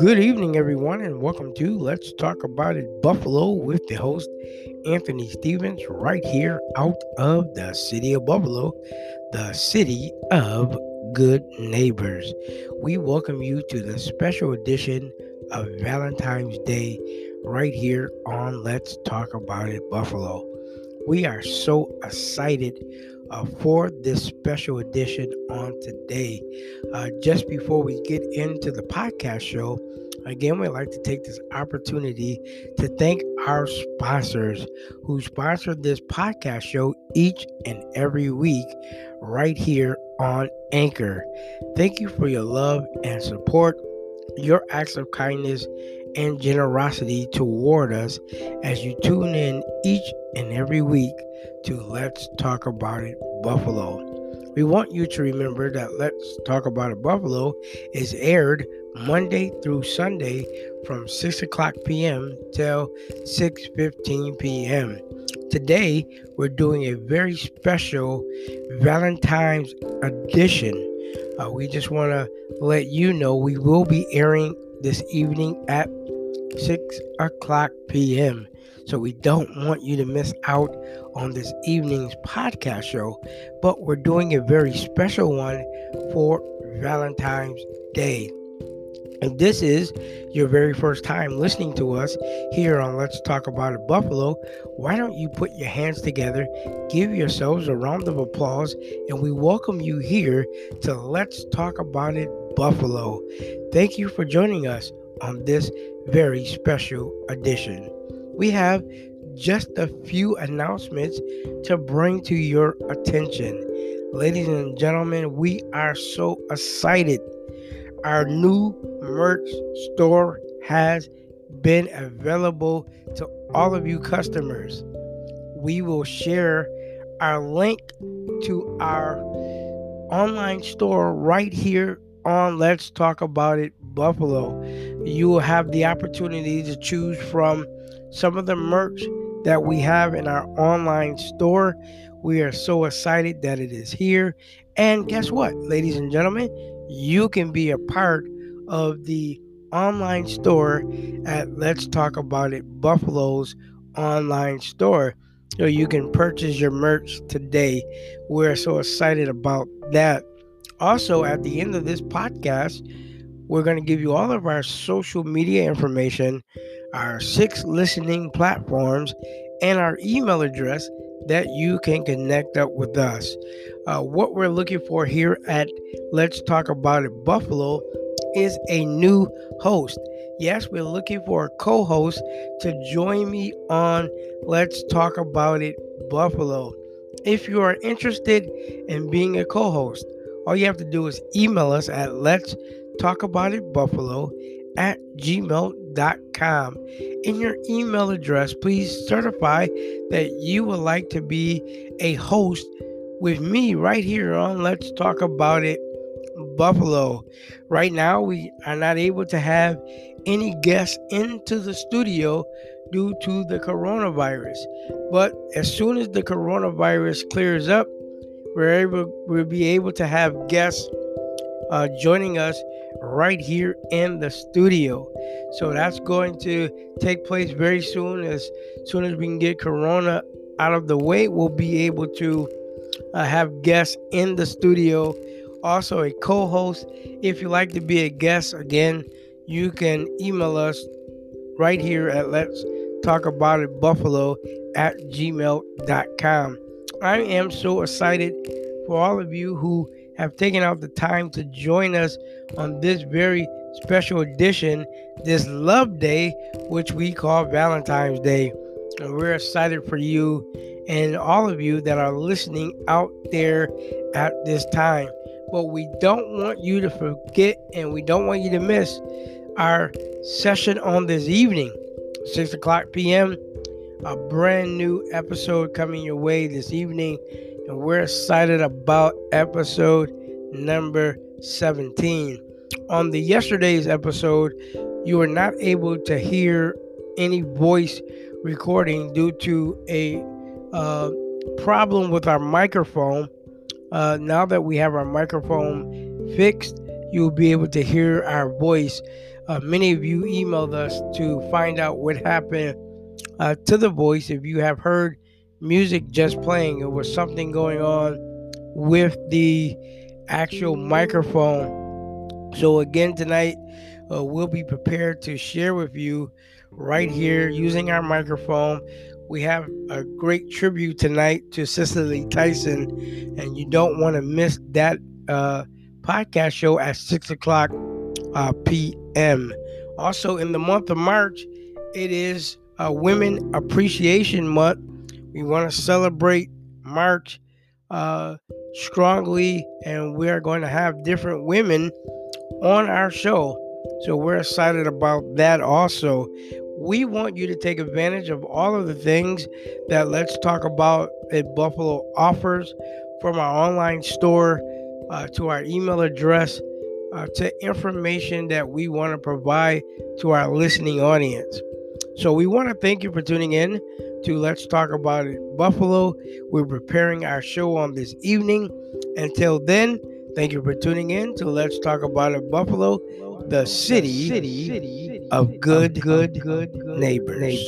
Good evening, everyone, and welcome to Let's Talk About It Buffalo with the host, Anthony Stevens, right here out of the city of Buffalo, the city of good neighbors. We welcome you to the special edition of Valentine's Day right here on Let's Talk About It Buffalo. We are so excited uh, for this special edition on today. Uh, just before we get into the podcast show, again, we'd like to take this opportunity to thank our sponsors who sponsor this podcast show each and every week right here on Anchor. Thank you for your love and support, your acts of kindness and generosity toward us as you tune in each and every week to Let's Talk About It Buffalo. We want you to remember that Let's Talk About It Buffalo is aired Monday through Sunday from 6 o'clock p.m. till 6.15 p.m. Today, we're doing a very special Valentine's edition. Uh, we just want to let you know we will be airing this evening at 6 o'clock p.m. So we don't want you to miss out on this evening's podcast show, but we're doing a very special one for Valentine's Day. If this is your very first time listening to us here on Let's Talk About It Buffalo, why don't you put your hands together, give yourselves a round of applause, and we welcome you here to Let's Talk About It Buffalo. Thank you for joining us on this very special edition. We have just a few announcements to bring to your attention. Ladies and gentlemen, we are so excited. Our new merch store has been available to all of you customers. We will share our link to our online store right here on Let's Talk About It Buffalo. You will have the opportunity to choose from some of the merch that we have in our online store. We are so excited that it is here. And guess what, ladies and gentlemen? You can be a part of the online store at Let's Talk About It Buffalo's online store. So you can purchase your merch today. We're so excited about that. Also, at the end of this podcast, we're going to give you all of our social media information, our six listening platforms, and our email address that you can connect up with us. Uh, what we're looking for here at Let's Talk About It Buffalo is a new host. Yes, we're looking for a co host to join me on Let's Talk About It Buffalo. If you are interested in being a co host, all you have to do is email us at Let's Talk About It Buffalo at gmail.com. In your email address, please certify that you would like to be a host with me right here on Let's Talk About It Buffalo. Right now, we are not able to have any guests into the studio due to the coronavirus. But as soon as the coronavirus clears up, we're able we'll be able to have guests uh, joining us right here in the studio. So that's going to take place very soon. As soon as we can get Corona out of the way, we'll be able to uh, have guests in the studio. Also, a co host. If you'd like to be a guest, again, you can email us right here at Let's Talk About It Buffalo at gmail.com. I am so excited for all of you who have taken out the time to join us on this very special edition, this Love Day, which we call Valentine's Day. And we're excited for you and all of you that are listening out there at this time. But we don't want you to forget and we don't want you to miss our session on this evening, 6 o'clock p.m. A brand new episode coming your way this evening and we're excited about episode number 17. On the yesterday's episode, you were not able to hear any voice recording due to a uh, problem with our microphone. Uh, now that we have our microphone fixed, you'll be able to hear our voice. Uh, many of you emailed us to find out what happened uh, to the voice. If you have heard music just playing, it was something going on with the actual microphone. So, again, tonight, uh, we'll be prepared to share with you right here using our microphone. We have a great tribute tonight to Cicely Tyson, and you don't want to miss that uh, podcast show at 6 o'clock uh, p.m. Also, in the month of March, it is uh, Women Appreciation Month. We want to celebrate March uh, strongly, and we are going to have different women on our show. So we're excited about that also. We want you to take advantage of all of the things that Let's Talk About at Buffalo offers from our online store uh, to our email address uh, to information that we want to provide to our listening audience. So we want to thank you for tuning in to Let's Talk About It Buffalo. We're preparing our show on this evening. Until then, thank you for tuning in to Let's Talk About It Buffalo, the city, of good, good, good neighbors.